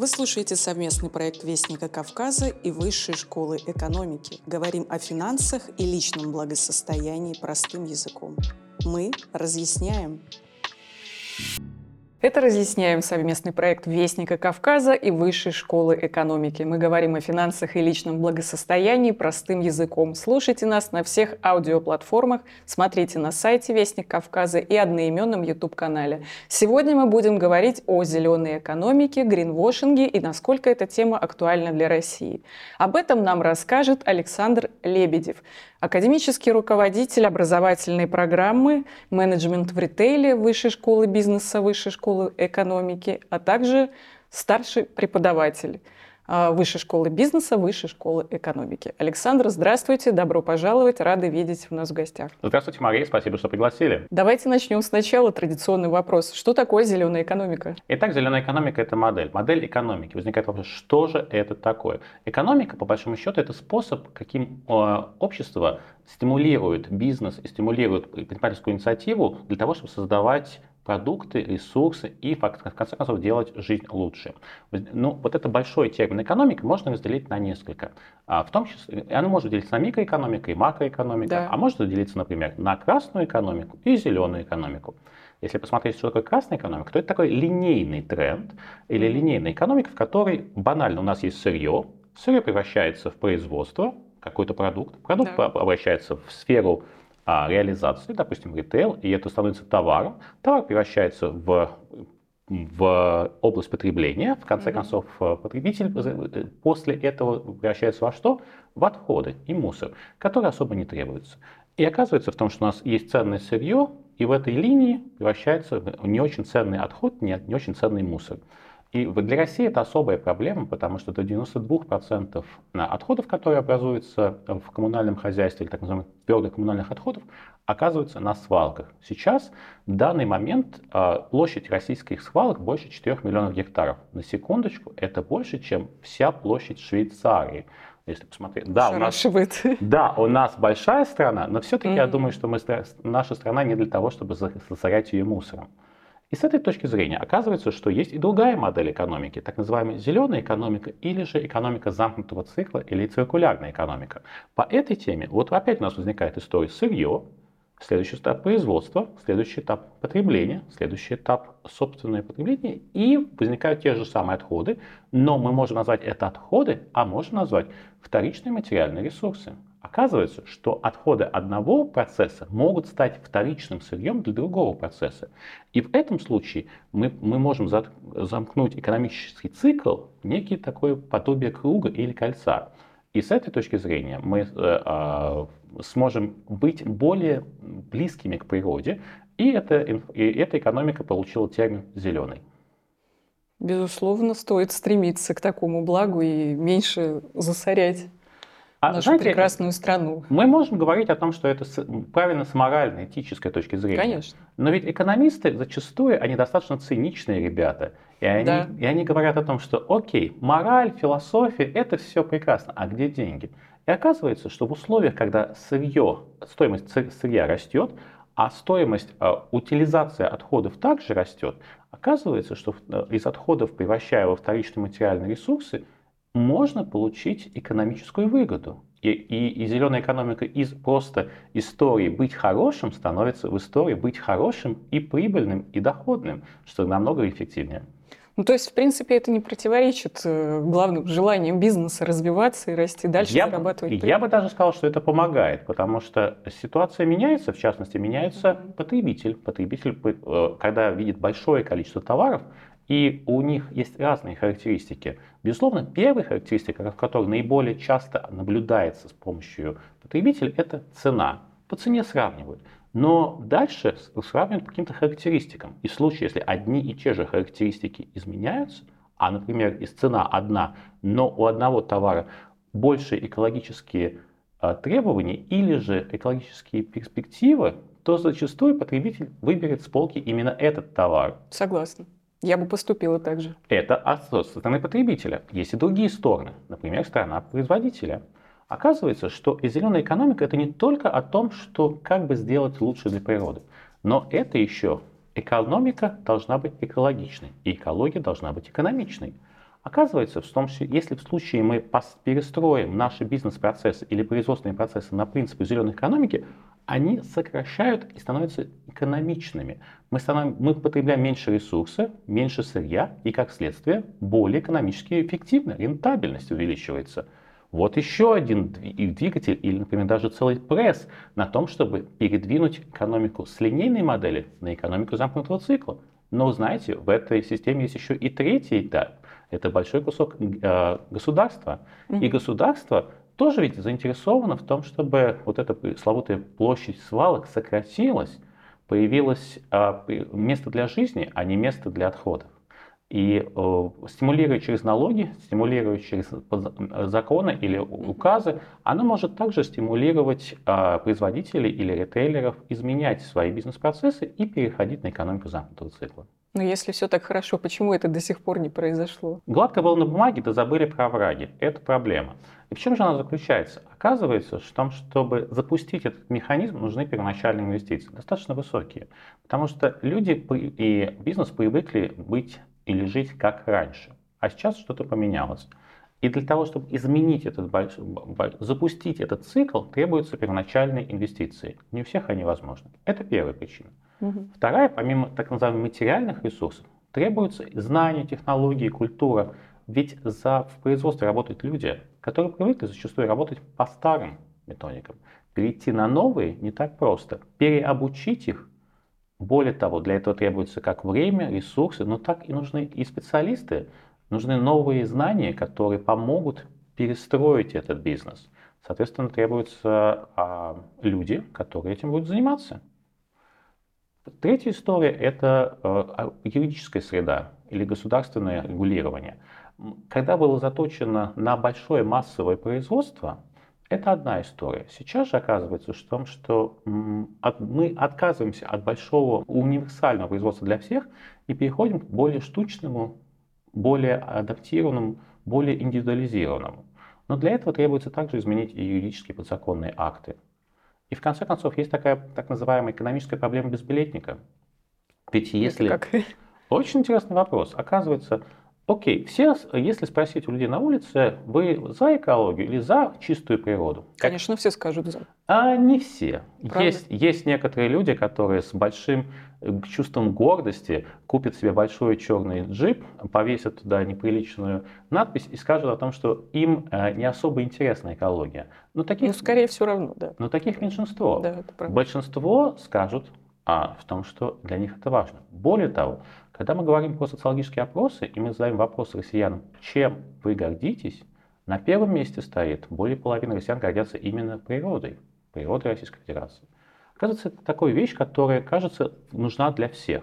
Вы слушаете совместный проект Вестника Кавказа и Высшей школы экономики. Говорим о финансах и личном благосостоянии простым языком. Мы разъясняем. Это разъясняем совместный проект Вестника Кавказа и Высшей школы экономики. Мы говорим о финансах и личном благосостоянии простым языком. Слушайте нас на всех аудиоплатформах, смотрите на сайте Вестник Кавказа и одноименном YouTube-канале. Сегодня мы будем говорить о зеленой экономике, гринвошинге и насколько эта тема актуальна для России. Об этом нам расскажет Александр Лебедев, академический руководитель образовательной программы «Менеджмент в ритейле» Высшей школы бизнеса, Высшей школы экономики, а также старший преподаватель Высшей школы бизнеса, Высшей школы экономики. Александр, здравствуйте, добро пожаловать, рады видеть у нас в гостях. Здравствуйте, Мария, спасибо, что пригласили. Давайте начнем сначала. Традиционный вопрос. Что такое зеленая экономика? Итак, зеленая экономика – это модель. Модель экономики. Возникает вопрос, что же это такое? Экономика, по большому счету, это способ, каким э, общество стимулирует бизнес и стимулирует предпринимательскую инициативу для того, чтобы создавать продукты, ресурсы и, в конце концов, делать жизнь лучше. Ну, вот это большой термин экономика можно разделить на несколько. А, в том числе, оно может делиться на микроэкономику и макроэкономику, да. а может делиться, например, на красную экономику и зеленую экономику. Если посмотреть, что такое красная экономика, то это такой линейный тренд или линейная экономика, в которой банально у нас есть сырье, сырье превращается в производство, какой-то продукт, продукт да. обращается в сферу а, реализации, допустим, ритейл, и это становится товаром, товар превращается в в область потребления. В конце mm-hmm. концов, э, потребитель э, после этого превращается во что? В отходы и мусор, которые особо не требуются. И оказывается в том, что у нас есть ценное сырье, и в этой линии превращается в не очень ценный отход, не, не очень ценный мусор. И для России это особая проблема, потому что до 92% отходов, которые образуются в коммунальном хозяйстве, или так называемых твердых коммунальных отходов, оказываются на свалках. Сейчас, в данный момент, а, площадь российских свалок больше 4 миллионов гектаров. На секундочку, это больше, чем вся площадь Швейцарии. Если посмотреть. Да, у нас, да, у нас большая страна, но все-таки mm-hmm. я думаю, что мы, наша страна не для того, чтобы засорять ее мусором. И с этой точки зрения оказывается, что есть и другая модель экономики, так называемая зеленая экономика или же экономика замкнутого цикла или циркулярная экономика. По этой теме вот опять у нас возникает история сырье, следующий этап производства, следующий этап потребления, следующий этап собственное потребление и возникают те же самые отходы, но мы можем назвать это отходы, а можем назвать вторичные материальные ресурсы. Оказывается, что отходы одного процесса могут стать вторичным сырьем для другого процесса. И в этом случае мы, мы можем замкнуть экономический цикл некий такой подобие круга или кольца. И с этой точки зрения мы э, э, сможем быть более близкими к природе, и, это, и эта экономика получила термин «зеленый». Безусловно, стоит стремиться к такому благу и меньше засорять а, нашу знаете, прекрасную страну. Мы можем говорить о том, что это правильно с моральной, этической точки зрения. Конечно. Но ведь экономисты зачастую, они достаточно циничные ребята. И они, да. и они говорят о том, что окей, мораль, философия, это все прекрасно, а где деньги? И оказывается, что в условиях, когда сырье, стоимость сырья растет, а стоимость э, утилизации отходов также растет, оказывается, что э, из отходов, превращая во вторичные материальные ресурсы, можно получить экономическую выгоду. И, и, и зеленая экономика из просто истории быть хорошим становится в истории быть хорошим и прибыльным и доходным, что намного эффективнее. Ну, то есть, в принципе, это не противоречит э, главным желаниям бизнеса развиваться и расти дальше, я, зарабатывать. Прибыль. Я бы даже сказал, что это помогает, потому что ситуация меняется, в частности, меняется потребитель. Потребитель, э, когда видит большое количество товаров, и у них есть разные характеристики. Безусловно, первая характеристика, которая наиболее часто наблюдается с помощью потребителя, это цена. По цене сравнивают. Но дальше сравнивают по каким-то характеристикам. И в случае, если одни и те же характеристики изменяются, а, например, из цена одна, но у одного товара больше экологические а, требования или же экологические перспективы, то зачастую потребитель выберет с полки именно этот товар. Согласна. Я бы поступила так же. Это со стороны потребителя. Есть и другие стороны, например, сторона производителя. Оказывается, что и зеленая экономика это не только о том, что как бы сделать лучше для природы, но это еще экономика должна быть экологичной, и экология должна быть экономичной. Оказывается, в том, что если в случае мы перестроим наши бизнес-процессы или производственные процессы на принципы зеленой экономики, они сокращают и становятся экономичными. Мы, становим, мы потребляем меньше ресурсов, меньше сырья и, как следствие, более экономически эффективно, рентабельность увеличивается. Вот еще один двигатель или, например, даже целый пресс на том, чтобы передвинуть экономику с линейной модели на экономику замкнутого цикла. Но, знаете, в этой системе есть еще и третий этап. Это большой кусок э, государства. И государство тоже ведь заинтересовано в том, чтобы вот эта пресловутая площадь свалок сократилась, появилось а, место для жизни, а не место для отходов. И э, стимулируя через налоги, стимулируя через законы или указы, оно может также стимулировать э, производителей или ритейлеров изменять свои бизнес-процессы и переходить на экономику замкнутого цикла. Но если все так хорошо, почему это до сих пор не произошло? Гладко было на бумаге, да забыли про враги. Это проблема. И в чем же она заключается? Оказывается, что в том, чтобы запустить этот механизм, нужны первоначальные инвестиции, достаточно высокие. Потому что люди и бизнес привыкли быть или жить как раньше. А сейчас что-то поменялось. И для того, чтобы изменить этот большой, запустить этот цикл, требуются первоначальные инвестиции. Не у всех они возможны. Это первая причина. Угу. Вторая, помимо так называемых материальных ресурсов, требуются знания, технологии, культура. Ведь за, в производстве работают люди, которые привыкли зачастую работать по старым методикам. Перейти на новые не так просто. Переобучить их, более того, для этого требуется как время, ресурсы, но так и нужны и специалисты, нужны новые знания, которые помогут перестроить этот бизнес. Соответственно, требуются а, люди, которые этим будут заниматься. Третья история – это э, юридическая среда или государственное регулирование. Когда было заточено на большое массовое производство, это одна история. Сейчас же оказывается в том, что мы отказываемся от большого универсального производства для всех и переходим к более штучному, более адаптированному, более индивидуализированному. Но для этого требуется также изменить и юридические подзаконные акты. И в конце концов есть такая так называемая экономическая проблема безбилетника. Ведь если... как? Очень интересный вопрос. Оказывается, окей, все, если спросить у людей на улице, вы за экологию или за чистую природу? Конечно, все скажут за. А не все. Есть, есть некоторые люди, которые с большим чувством гордости купят себе большой черный джип, повесят туда неприличную надпись и скажут о том, что им э, не особо интересна экология. Но таких, ну, скорее все равно, да. Но таких меньшинство. Да, это правда. Большинство скажут а, в том, что для них это важно. Более того, когда мы говорим про социологические опросы, и мы задаем вопрос россиянам, чем вы гордитесь, на первом месте стоит более половины россиян гордятся именно природой, природой Российской Федерации. Оказывается, это такая вещь, которая, кажется, нужна для всех.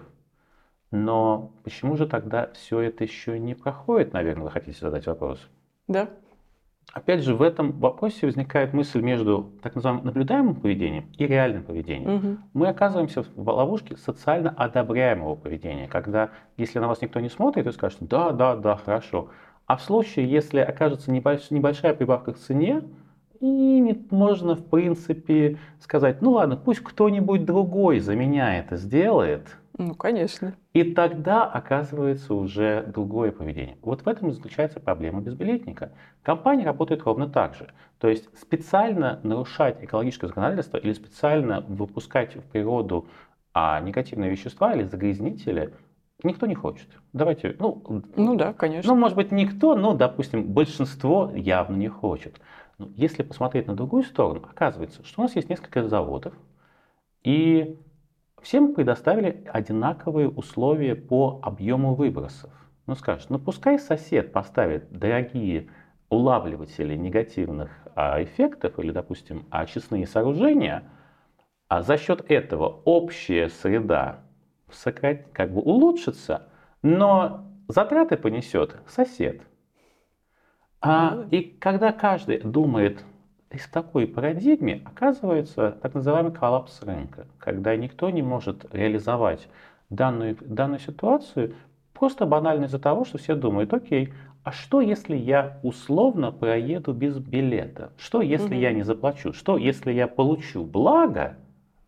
Но почему же тогда все это еще не проходит, наверное, вы хотите задать вопрос? Да. Опять же, в этом вопросе возникает мысль между так называемым наблюдаемым поведением и реальным поведением. Угу. Мы оказываемся в ловушке социально одобряемого поведения, когда если на вас никто не смотрит, вы скажете, да, да, да, хорошо. А в случае, если окажется небольшая прибавка к цене, и можно, в принципе, сказать, ну ладно, пусть кто-нибудь другой за меня это сделает. Ну, конечно. И тогда оказывается уже другое поведение. Вот в этом и заключается проблема безбилетника. Компания работает ровно так же. То есть специально нарушать экологическое законодательство или специально выпускать в природу а, негативные вещества или загрязнители никто не хочет. Давайте, ну, ну да, конечно. Ну, может быть, никто, но, допустим, большинство явно не хочет. Но если посмотреть на другую сторону, оказывается, что у нас есть несколько заводов, и всем предоставили одинаковые условия по объему выбросов. Ну, скажешь, ну пускай сосед поставит дорогие улавливатели негативных а, эффектов или, допустим, очистные сооружения, а за счет этого общая среда сократ, как бы улучшится, но затраты понесет сосед. А, и когда каждый думает в такой парадигме, оказывается так называемый коллапс рынка, когда никто не может реализовать данную, данную ситуацию просто банально из-за того, что все думают, окей, а что если я условно проеду без билета? Что если угу. я не заплачу? Что если я получу благо,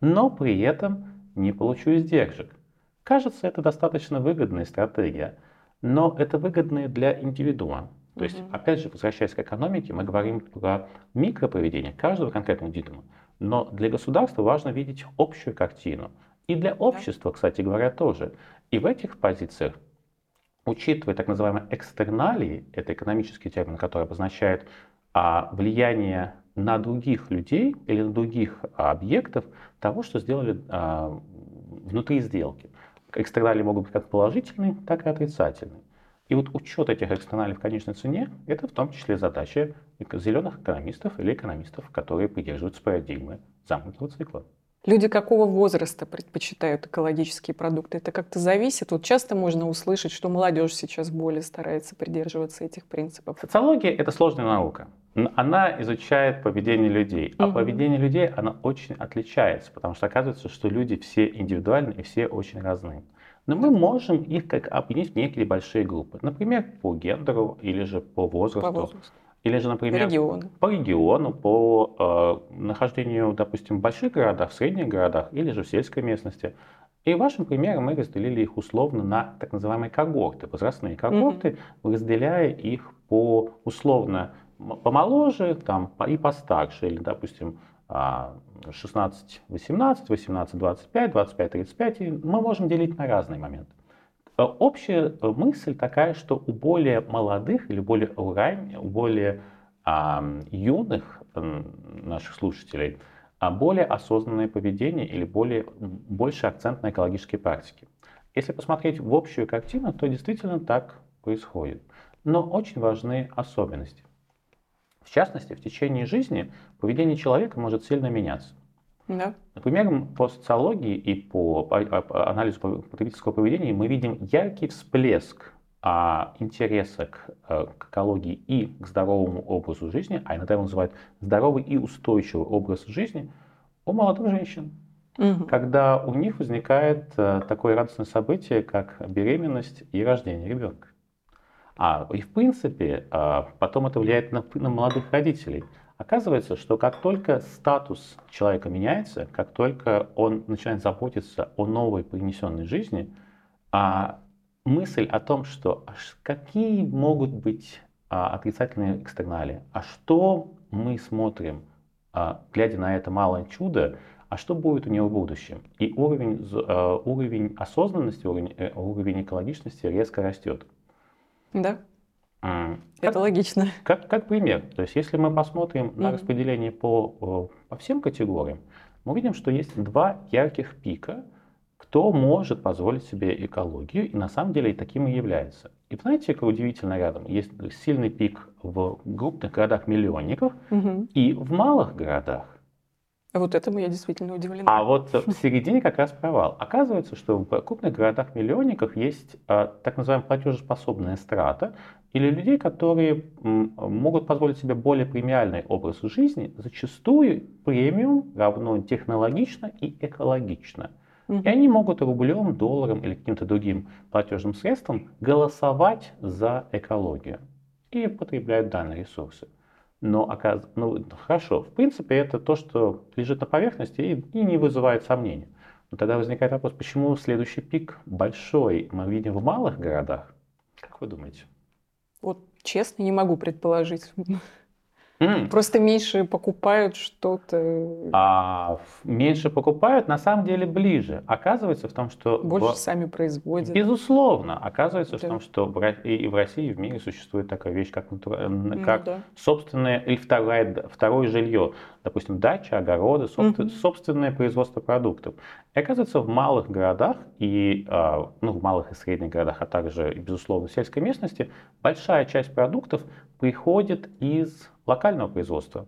но при этом не получу издержек? Кажется, это достаточно выгодная стратегия. но это выгодно для индивидуума. То есть, опять же, возвращаясь к экономике, мы говорим про микроповедение каждого конкретного индивидуума. Но для государства важно видеть общую картину. И для общества, кстати говоря, тоже. И в этих позициях, учитывая так называемые экстерналии, это экономический термин, который обозначает а, влияние на других людей или на других а, объектов того, что сделали а, внутри сделки. Экстерналии могут быть как положительные, так и отрицательные. И вот учет этих экстерналей в конечной цене – это в том числе задача зеленых экономистов или экономистов, которые придерживаются парадигмы замкнутого цикла. Люди какого возраста предпочитают экологические продукты? Это как-то зависит? Вот часто можно услышать, что молодежь сейчас более старается придерживаться этих принципов. Социология – это сложная наука. Она изучает поведение людей, а угу. поведение людей она очень отличается, потому что оказывается, что люди все индивидуальны и все очень разные. Но мы можем их как объединить в некие большие группы. Например, по гендеру или же по возрасту. По возрасту. Или же, например, по региону, по, региону, по э, нахождению, допустим, в больших городах, в средних городах или же в сельской местности. И вашим примером мы разделили их условно на так называемые когорты, возрастные когорты, mm-hmm. разделяя их по условно помоложе там, и постарше, или, допустим, 16, 18, 18, 25, 25, 35, и мы можем делить на разные моменты. Э, общая э, мысль такая, что у более молодых или более у более а, юных наших слушателей а более осознанное поведение или более, больше акцент на экологические практики. Если посмотреть в общую картину, то действительно так происходит. Но очень важны особенности. В частности, в течение жизни поведение человека может сильно меняться. Да. Например, по социологии и по анализу потребительского поведения мы видим яркий всплеск а, интереса к, э, к экологии и к здоровому образу жизни, а иногда его называют здоровый и устойчивый образ жизни у молодых женщин. Угу. Когда у них возникает э, такое радостное событие, как беременность и рождение ребенка. А, и в принципе, а, потом это влияет на, на молодых родителей. Оказывается, что как только статус человека меняется, как только он начинает заботиться о новой принесенной жизни, а мысль о том, что а какие могут быть а, отрицательные экстерналии, а что мы смотрим, а, глядя на это малое чудо, а что будет у него в будущем? И уровень, а, уровень осознанности, уровень, э, уровень экологичности резко растет. Да. А, Это логично. Как, как пример. То есть, если мы посмотрим mm-hmm. на распределение по, по всем категориям, мы видим, что есть два ярких пика, кто может позволить себе экологию, и на самом деле и таким и является. И знаете, как удивительно рядом, есть сильный пик в крупных городах-миллионников угу. и в малых городах. Вот этому я действительно удивлена. А вот в середине как раз провал. Оказывается, что в крупных городах-миллионниках есть а, так называемая платежеспособная страта, или людей, которые м, могут позволить себе более премиальный образ жизни, зачастую премиум равно технологично и экологично. И они могут рублем, долларом или каким-то другим платежным средством голосовать за экологию и потребляют данные ресурсы. Но оказ... ну, хорошо, в принципе, это то, что лежит на поверхности и, и не вызывает сомнений. Но тогда возникает вопрос, почему следующий пик большой мы видим в малых городах? Как вы думаете? Вот честно, не могу предположить. Mm. Просто меньше покупают что-то. А меньше покупают, на самом деле ближе. Оказывается в том, что... Больше в... сами производят. Безусловно. Оказывается да. в том, что и в России, и в мире существует такая вещь, как, как ну, да. собственное или второе, второе жилье. Допустим, дача, огороды, собствен, mm собственное производство продуктов. И оказывается, в малых городах и а, ну, в малых и средних городах, а также, безусловно, в сельской местности, большая часть продуктов приходит из локального производства.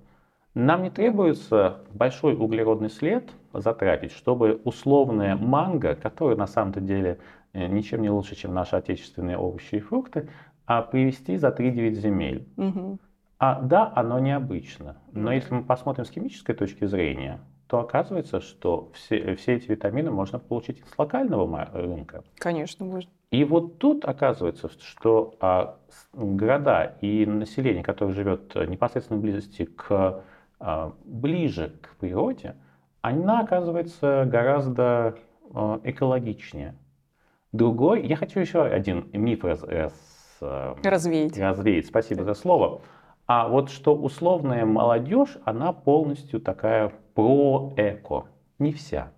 Нам не требуется большой углеродный след затратить, чтобы условная манго, которая на самом-то деле э, ничем не лучше, чем наши отечественные овощи и фрукты, а привезти за 3-9 земель. Угу. А да, оно необычно. Но если мы посмотрим с химической точки зрения, то оказывается, что все, все эти витамины можно получить с локального рынка. Конечно, можно. И вот тут оказывается, что а, города и население, которое живет непосредственно в близости к а, ближе к природе, она оказывается гораздо а, экологичнее. Другой, я хочу еще один миф раз, раз, э, развеять. развеять. Спасибо за слово. А вот что условная молодежь, она полностью такая про-эко. Не вся.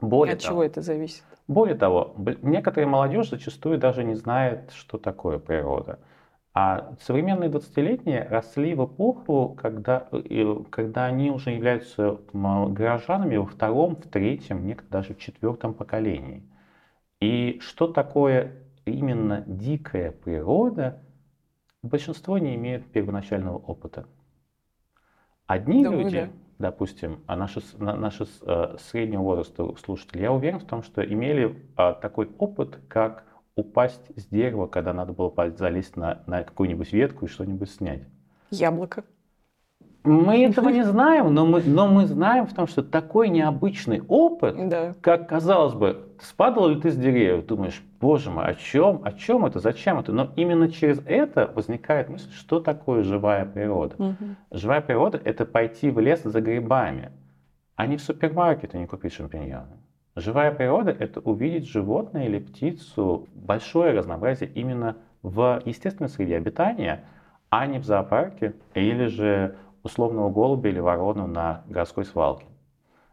Более От того, чего это зависит? Более того, некоторая молодежь зачастую даже не знает, что такое природа. А современные 20-летние росли в эпоху, когда, когда они уже являются горожанами во втором, в третьем, некоторые даже в четвертом поколении. И что такое именно дикая природа, большинство не имеет первоначального опыта. Одни Думаю, люди, да. Допустим, а наши, наши э, среднего возраста слушатели, я уверен в том, что имели а, такой опыт, как упасть с дерева, когда надо было залезть на, на какую-нибудь ветку и что-нибудь снять. Яблоко. Мы этого не знаем, но мы, но мы знаем в том, что такой необычный опыт, да. как казалось бы, спадал ли ты с деревьев, думаешь, боже мой, о чем, о чем это, зачем это? Но именно через это возникает мысль, что такое живая природа. Угу. Живая природа – это пойти в лес за грибами, а не в супермаркет и не купить шампиньоны. Живая природа – это увидеть животное или птицу, большое разнообразие именно в естественной среде обитания, а не в зоопарке или же условного голубя или ворону на городской свалке.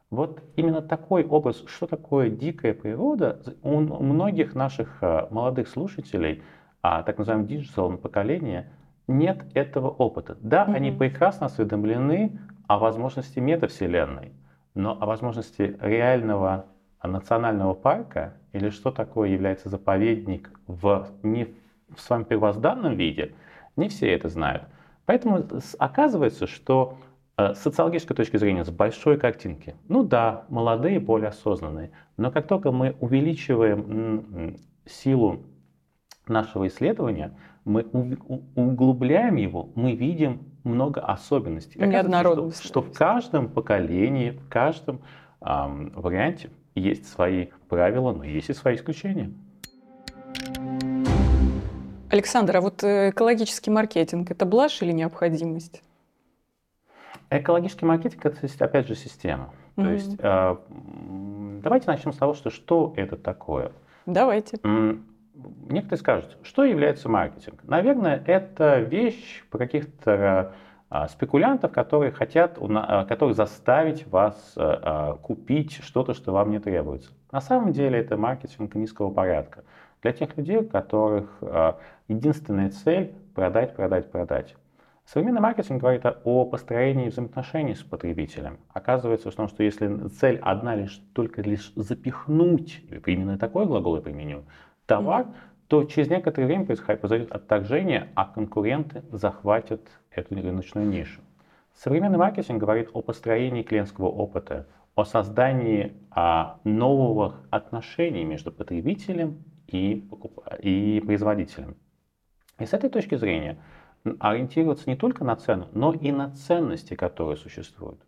Вот именно такой образ, что такое дикая природа, у многих наших э, молодых слушателей, а так называемого digital поколения, нет этого опыта. Да, mm-hmm. они прекрасно осведомлены о возможности метавселенной, но о возможности реального национального парка или что такое является заповедник в, не в своем первозданном виде, не все это знают. Поэтому оказывается, что э, с социологической точки зрения, с большой картинки, ну да, молодые, более осознанные, но как только мы увеличиваем силу нашего исследования, мы углубляем его, мы видим много особенностей. Что, что в каждом поколении, в каждом эм, варианте есть свои правила, но есть и свои исключения. Александр, а вот э, экологический маркетинг – это блажь или необходимость? Экологический маркетинг – это, опять же, система. Mm-hmm. То есть э, давайте начнем с того, что, что это такое. Давайте. Некоторые скажут, что является маркетинг? Наверное, это вещь по каких-то а, спекулянтов, которые хотят, а, которые заставить вас а, купить что-то, что вам не требуется. На самом деле это маркетинг низкого порядка. Для тех людей, которых единственная цель продать, продать, продать. Современный маркетинг говорит о построении взаимоотношений с потребителем. Оказывается, в том, что если цель одна лишь только лишь запихнуть, именно такой глагол я применю, товар, mm-hmm то через некоторое время произойдет отторжение, а конкуренты захватят эту рыночную нишу. Современный маркетинг говорит о построении клиентского опыта, о создании а, новых отношений между потребителем и, и производителем. И с этой точки зрения ориентироваться не только на цену, но и на ценности, которые существуют.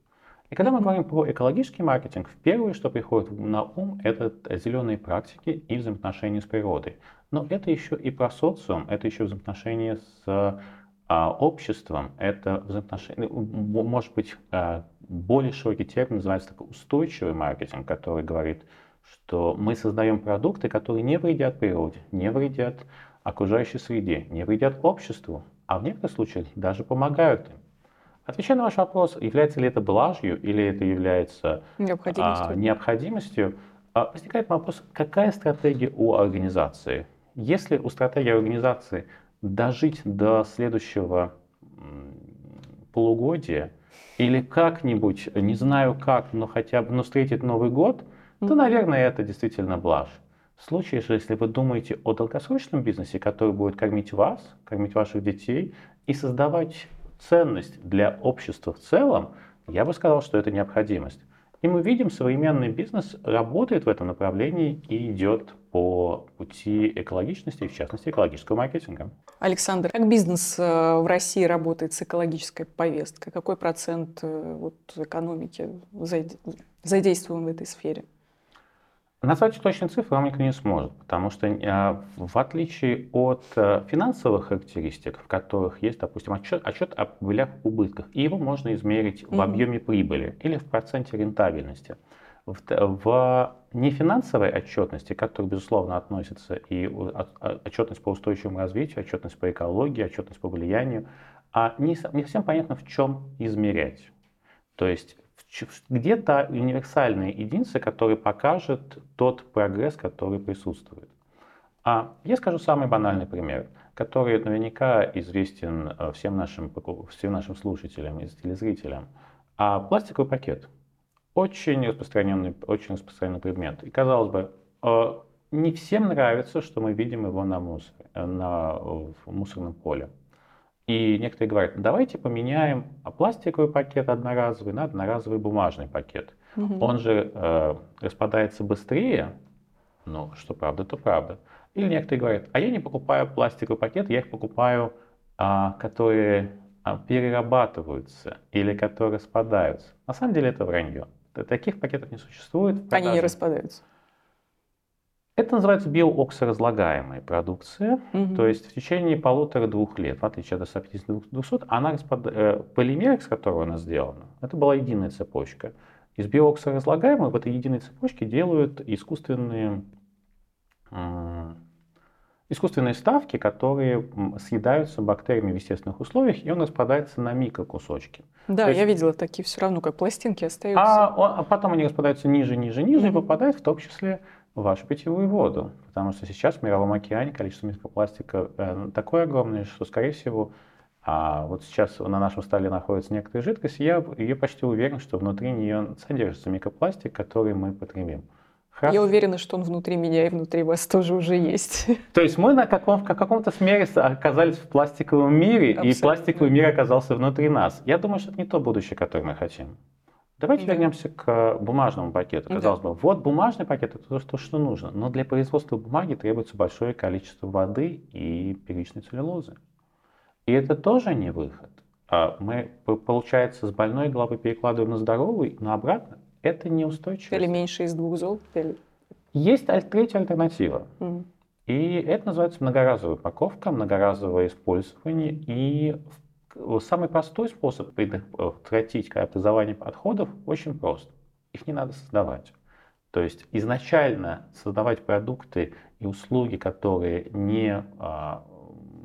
И когда мы говорим про экологический маркетинг, первое, что приходит на ум, это зеленые практики и взаимоотношения с природой. Но это еще и про социум, это еще взаимоотношения с а, обществом, это взаимоотношения, ну, может быть, а, более широкий термин называется такой устойчивый маркетинг, который говорит, что мы создаем продукты, которые не вредят природе, не вредят окружающей среде, не вредят обществу, а в некоторых случаях даже помогают им. Отвечая на ваш вопрос, является ли это блажью или это является необходимостью, а, необходимостью а, возникает вопрос, какая стратегия у организации? Если у стратегии организации дожить до следующего полугодия или как-нибудь, не знаю как, но хотя бы но встретить Новый год, то, наверное, это действительно блажь. В случае же, если вы думаете о долгосрочном бизнесе, который будет кормить вас, кормить ваших детей и создавать ценность для общества в целом, я бы сказал, что это необходимость. И мы видим, современный бизнес работает в этом направлении и идет по пути экологичности, в частности, экологического маркетинга. Александр, как бизнес э, в России работает с экологической повесткой? Какой процент э, вот, экономики задействован в этой сфере? Назвать точные цифры вам никто не сможет, потому что э, в отличие от э, финансовых характеристик, в которых есть, допустим, отчет, отчет о прибылях убытках, и его можно измерить mm-hmm. в объеме прибыли или в проценте рентабельности. В, в нефинансовой отчетности, к которой, безусловно, относится и отчетность по устойчивому развитию, отчетность по экологии, отчетность по влиянию, а не, не совсем понятно, в чем измерять. То есть где-то универсальные единицы, которые покажут тот прогресс, который присутствует. А я скажу самый банальный пример, который наверняка известен э, всем нашим, всем нашим слушателям и телезрителям. А пластиковый пакет. Очень распространенный, очень распространенный предмет. И казалось бы, э, не всем нравится, что мы видим его на, мусоре, э, на в мусорном поле. И некоторые говорят, давайте поменяем пластиковый пакет одноразовый на одноразовый бумажный пакет. Угу. Он же э, распадается быстрее, ну, что правда, то правда. Или некоторые говорят, а я не покупаю пластиковый пакет, я их покупаю, а, которые а, перерабатываются или которые распадаются. На самом деле это вранье. Таких пакетов не существует. Они не распадаются. Это называется биооксоразлагаемая продукция, угу. то есть в течение полутора-двух лет, в отличие от S5200, она распад... Э, полимер, из которого она сделана, это была единая цепочка. Из биооксоразлагаемой в этой единой цепочке делают искусственные искусственные ставки, которые съедаются бактериями в естественных условиях, и он распадается на микрокусочки. Да, есть... я видела такие все равно, как пластинки остаются. А, а потом они распадаются ниже, ниже, ниже mm-hmm. и попадают в том числе вашу питьевую воду. Потому что сейчас в Мировом океане количество микропластика э, такое огромное, что, скорее всего, а вот сейчас на нашем столе находится некоторая жидкость, и я, я почти уверен, что внутри нее содержится микропластик, который мы потребим. Хорошо. Я уверена, что он внутри меня и внутри вас тоже уже есть. То есть мы на каком, в каком-то смере оказались в пластиковом мире, Абсолютно. и пластиковый мир оказался внутри нас. Я думаю, что это не то будущее, которое мы хотим. Давайте да. вернемся к бумажному пакету. Казалось да. бы, вот бумажный пакет это то, что нужно. Но для производства бумаги требуется большое количество воды и первичной целлюлозы. И это тоже не выход. А мы, получается, с больной головы перекладываем на здоровую, но обратно это неустойчиво. Или меньше из двух зол? Или... Есть третья альтернатива. Mm. И это называется многоразовая упаковка, многоразовое использование. И самый простой способ предотвратить образование отходов очень прост. Их не надо создавать. То есть изначально создавать продукты и услуги, которые не а,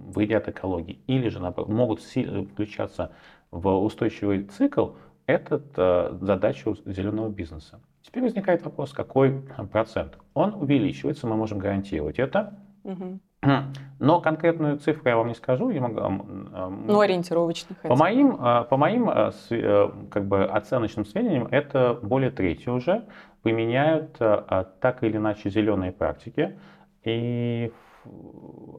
вредят экологии или же наоборот, могут включаться в устойчивый цикл, это э, задача зеленого бизнеса. Теперь возникает вопрос, какой процент? Он увеличивается, мы можем гарантировать это. Угу. Но конкретную цифру я вам не скажу. Я могу, ну, ориентировочно. По моим, э, по моим э, как бы, оценочным сведениям, это более трети уже применяют так или иначе зеленые практики. И,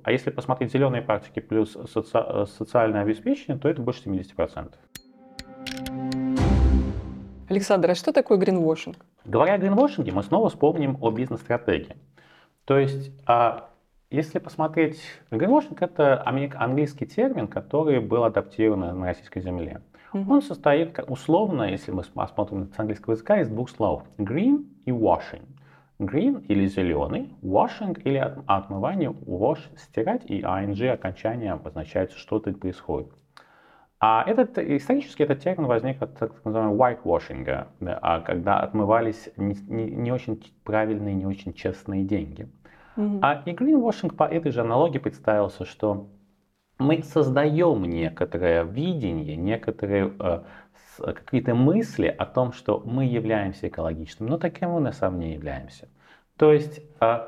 а если посмотреть зеленые практики плюс соци, социальное обеспечение, то это больше 70%. Александр, а что такое гринвошинг? Говоря о гринвошинге, мы снова вспомним о бизнес-стратегии. То есть, а, если посмотреть, гринвошинг – это английский термин, который был адаптирован на российской земле. Угу. Он состоит условно, если мы посмотрим с английского языка, из двух слов – green и washing. Green или зеленый, washing или отмывание, wash – стирать, и ing окончание обозначает, что что-то происходит. А этот, исторически этот термин возник от так называемого whitewashing, да, когда отмывались не, не, не очень правильные, не очень честные деньги. А и greenwashing по этой же аналогии представился, что мы создаем некоторое видение, некоторые э, какие-то мысли о том, что мы являемся экологичными, но таким мы на самом не являемся. То есть э,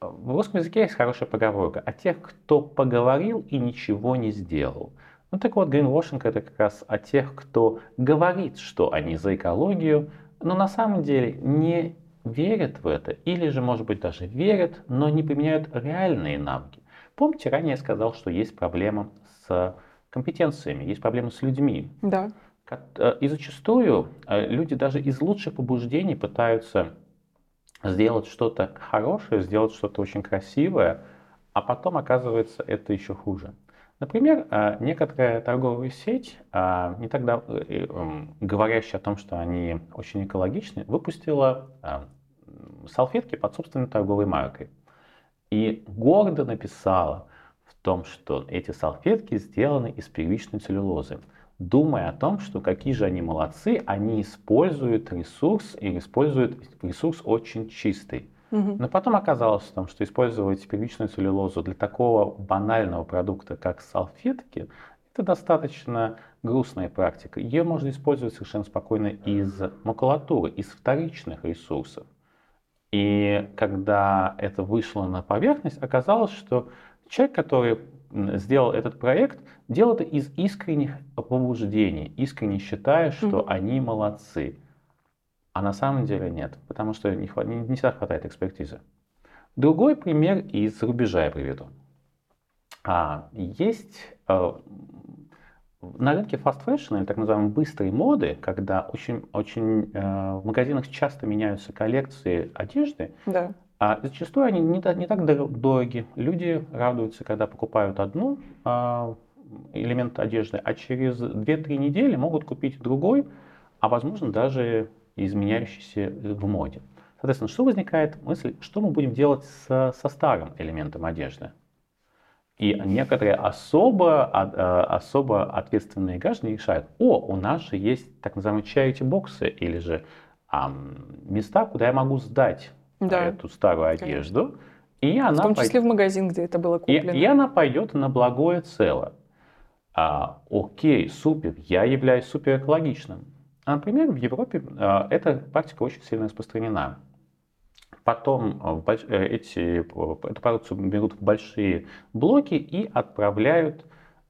в русском языке есть хорошая поговорка о тех, кто поговорил и ничего не сделал. Ну так вот, гринвошинг это как раз о тех, кто говорит, что они за экологию, но на самом деле не верят в это, или же, может быть, даже верят, но не применяют реальные навыки. Помните, ранее я сказал, что есть проблема с компетенциями, есть проблема с людьми. Да. Э, и зачастую э, люди даже из лучших побуждений пытаются сделать что-то хорошее, сделать что-то очень красивое, а потом оказывается это еще хуже. Например, а, некоторая торговая сеть, а, не тогда э, эм, говорящая о том, что они очень экологичны, выпустила а, салфетки под собственной торговой маркой. И гордо написала в том, что эти салфетки сделаны из первичной целлюлозы. думая о том, что какие же они молодцы, они используют ресурс и используют ресурс очень чистый. Но потом оказалось, том, что использовать первичную целлюлозу для такого банального продукта, как салфетки, это достаточно грустная практика. Ее можно использовать совершенно спокойно из макулатуры, из вторичных ресурсов. И когда это вышло на поверхность, оказалось, что человек, который сделал этот проект, делал это из искренних побуждений, искренне считая, что mm-hmm. они молодцы. А на самом деле нет, потому что не, не, не всегда хватает экспертизы. Другой пример из рубежа я приведу. А, есть а, на рынке fast fashion, или так называемой быстрой моды, когда очень, очень э, в магазинах часто меняются коллекции одежды, да. а зачастую они не, не так дороги. Люди радуются, когда покупают одну э, элемент одежды, а через 2-3 недели могут купить другой, а возможно даже изменяющийся в моде. Соответственно, что возникает мысль, что мы будем делать со, со старым элементом одежды? И некоторые особо, а, особо ответственные граждане решают, о, у нас же есть так называемые charity боксы или же а, места, куда я могу сдать да. эту старую одежду. И она в том числе пойдет, в магазин, где это было куплено. И, и она пойдет на благое целое. А, окей, супер, я являюсь супер экологичным. А, например, в Европе а, эта практика очень сильно распространена. Потом э, э, эти, эту продукцию берут в большие блоки и отправляют,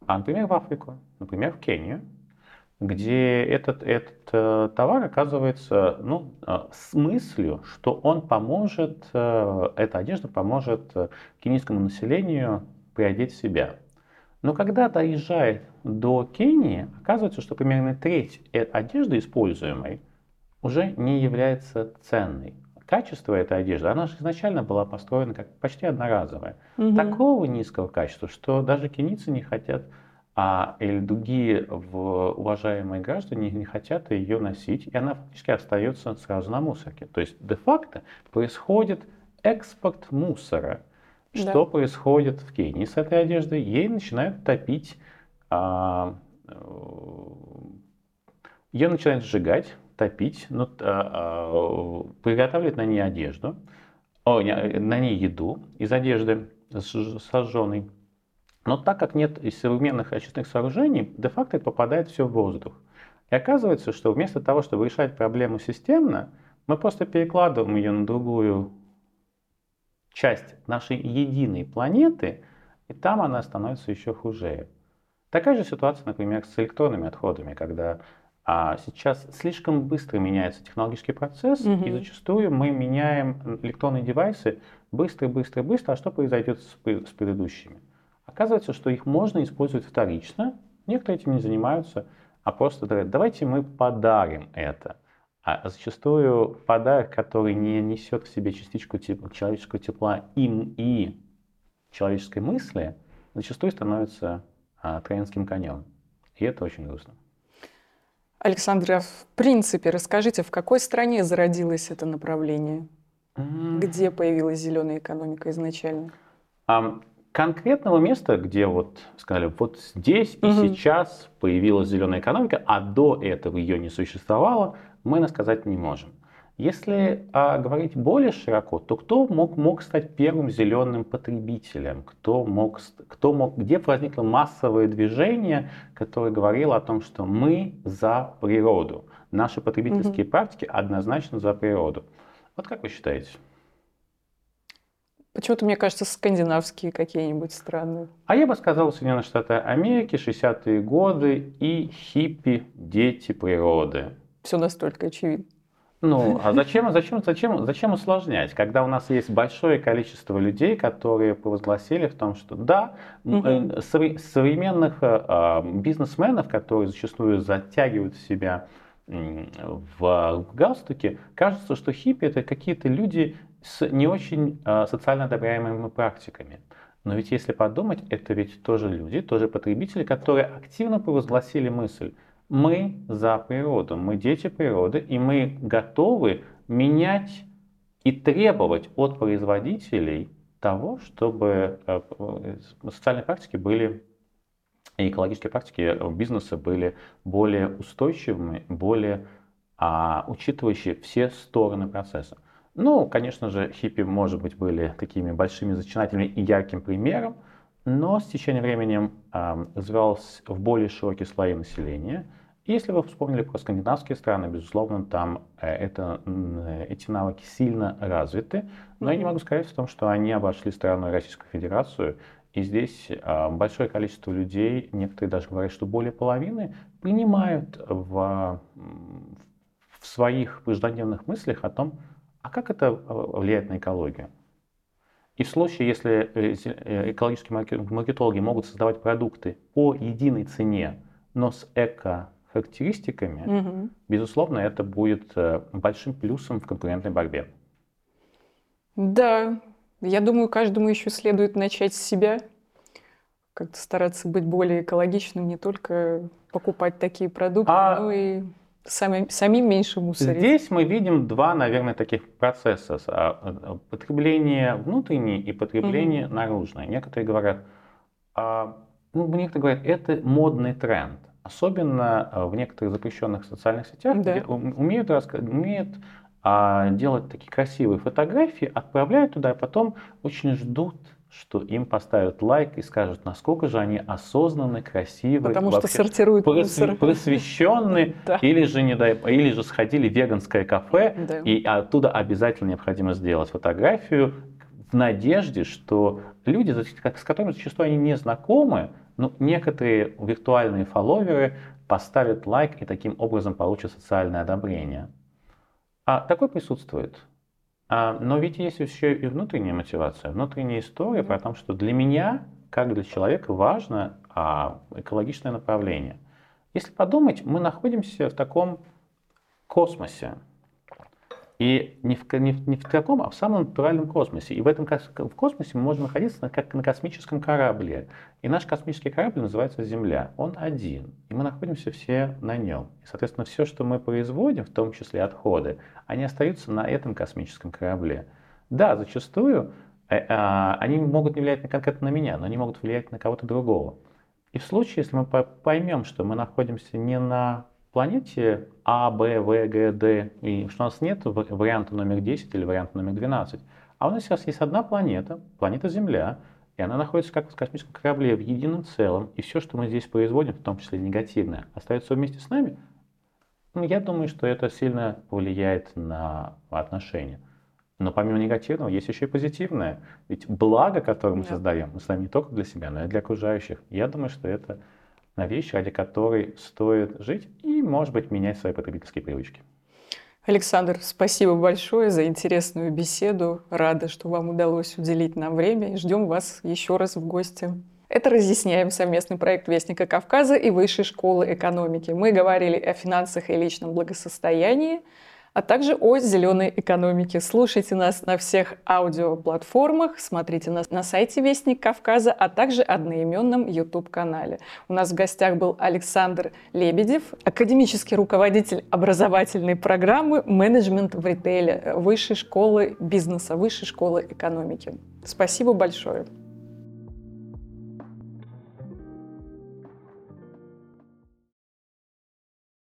а, например, в Африку, например, в Кению, где этот, этот э, товар оказывается ну, с мыслью, что он поможет, эта одежда поможет кенийскому населению приодеть себя. Но когда доезжает до Кении, оказывается, что примерно треть одежды используемой уже не является ценной качество этой одежды, она же изначально была построена как почти одноразовая. Угу. Такого низкого качества, что даже кенийцы не хотят, а или другие уважаемые граждане не хотят ее носить, и она фактически остается сразу на мусорке. То есть де-факто происходит экспорт мусора. Что да. происходит в Кении с этой одеждой? Ей начинают топить, а, э, ее начинают сжигать, топить, ну, а, а, приготавливать на ней одежду, о, на ней еду из одежды сожженной. Но так как нет современных очистных сооружений, де-факто это попадает все в воздух. И оказывается, что вместо того, чтобы решать проблему системно, мы просто перекладываем ее на другую часть нашей единой планеты, и там она становится еще хуже. Такая же ситуация, например, с электронными отходами, когда а сейчас слишком быстро меняется технологический процесс, угу. и зачастую мы меняем электронные девайсы быстро, быстро, быстро. А что произойдет с, с предыдущими? Оказывается, что их можно использовать вторично. Некоторые этим не занимаются, а просто говорят, давайте мы подарим это. А зачастую подарок, который не несет в себе частичку тепла, человеческого тепла им и человеческой мысли, зачастую становится а, троянским конем. И это очень грустно. Александр, а в принципе, расскажите, в какой стране зародилось это направление? Где появилась зеленая экономика изначально? Um, конкретного места, где вот сказали, вот здесь mm-hmm. и сейчас появилась зеленая экономика, а до этого ее не существовало, мы сказать не можем. Если а, говорить более широко, то кто мог, мог стать первым зеленым потребителем? Кто мог, кто мог, где возникло массовое движение, которое говорило о том, что мы за природу? Наши потребительские mm-hmm. практики однозначно за природу. Вот как вы считаете? Почему-то, мне кажется, скандинавские какие-нибудь страны. А я бы сказал Соединенные Штаты Америки, 60-е годы и хиппи, дети природы. Все настолько очевидно. Ну, а зачем, зачем, зачем, зачем усложнять, когда у нас есть большое количество людей, которые провозгласили в том, что да, угу. современных э, бизнесменов, которые зачастую затягивают себя в галстуке, кажется, что хиппи это какие-то люди с не очень э, социально одобряемыми практиками. Но ведь если подумать, это ведь тоже люди, тоже потребители, которые активно провозгласили мысль, мы за природу, мы дети природы, и мы готовы менять и требовать от производителей того, чтобы э, социальные практики были и экологические практики бизнеса были более устойчивыми, более а, учитывающие все стороны процесса. Ну, конечно же, хиппи, может быть, были такими большими зачинателями и ярким примером, но с течением времени э, развивался в более широкие слои населения. Если вы вспомнили про скандинавские страны, безусловно, там э, это, э, эти навыки сильно развиты, но mm-hmm. я не могу сказать в том, что они обошли страну Российскую Федерацию, и здесь э, большое количество людей, некоторые даже говорят, что более половины, принимают в, в своих каждодневных мыслях о том, а как это э, влияет на экологию? И в случае, если экологические маркетологи могут создавать продукты по единой цене, но с эко-характеристиками, угу. безусловно, это будет большим плюсом в конкурентной борьбе. Да, я думаю, каждому еще следует начать с себя, как-то стараться быть более экологичным, не только покупать такие продукты, а... но и Сами, самим меньше мусорить. Здесь мы видим два, наверное, таких процесса. А, а, потребление внутреннее и потребление угу. наружное. Некоторые говорят, а, ну, некоторые говорят, это модный тренд. Особенно в некоторых запрещенных социальных сетях, да. умеют, умеют а, делать такие красивые фотографии, отправляют туда, а потом очень ждут что им поставят лайк и скажут, насколько же они осознанны, красивы, Потому что сортируют просв... просвещенные, или, же не дай... или же сходили в веганское кафе, и оттуда обязательно необходимо сделать фотографию в надежде, что люди, с которыми зачастую они не знакомы, но некоторые виртуальные фолловеры поставят лайк и таким образом получат социальное одобрение. А такое присутствует. А, но ведь есть еще и внутренняя мотивация, внутренняя история про то, что для меня, как для человека, важно а, экологичное направление. Если подумать, мы находимся в таком космосе. И не в, не, не в таком, а в самом натуральном космосе. И в этом в космосе мы можем находиться как на космическом корабле. И наш космический корабль называется Земля. Он один. И мы находимся все на нем. И, соответственно, все, что мы производим, в том числе отходы, они остаются на этом космическом корабле. Да, зачастую э, э, они могут не влиять конкретно на меня, но они могут влиять на кого-то другого. И в случае, если мы поймем, что мы находимся не на планете А, Б, В, Г, Д, и что у нас нет варианта номер 10 или варианта номер 12, а у нас сейчас есть одна планета, планета Земля, и она находится как в космическом корабле в едином целом, и все, что мы здесь производим, в том числе негативное, остается вместе с нами, ну, я думаю, что это сильно повлияет на отношения. Но помимо негативного есть еще и позитивное. Ведь благо, которое мы да. создаем, мы создаем не только для себя, но и для окружающих. Я думаю, что это на вещь, ради которой стоит жить и, может быть, менять свои потребительские привычки. Александр, спасибо большое за интересную беседу. Рада, что вам удалось уделить нам время ждем вас еще раз в гости. Это «Разъясняем» совместный проект Вестника Кавказа и Высшей школы экономики. Мы говорили о финансах и личном благосостоянии, а также о зеленой экономике. Слушайте нас на всех аудиоплатформах, смотрите нас на сайте Вестник Кавказа, а также одноименном YouTube-канале. У нас в гостях был Александр Лебедев, академический руководитель образовательной программы «Менеджмент в ритейле» Высшей школы бизнеса, Высшей школы экономики. Спасибо большое.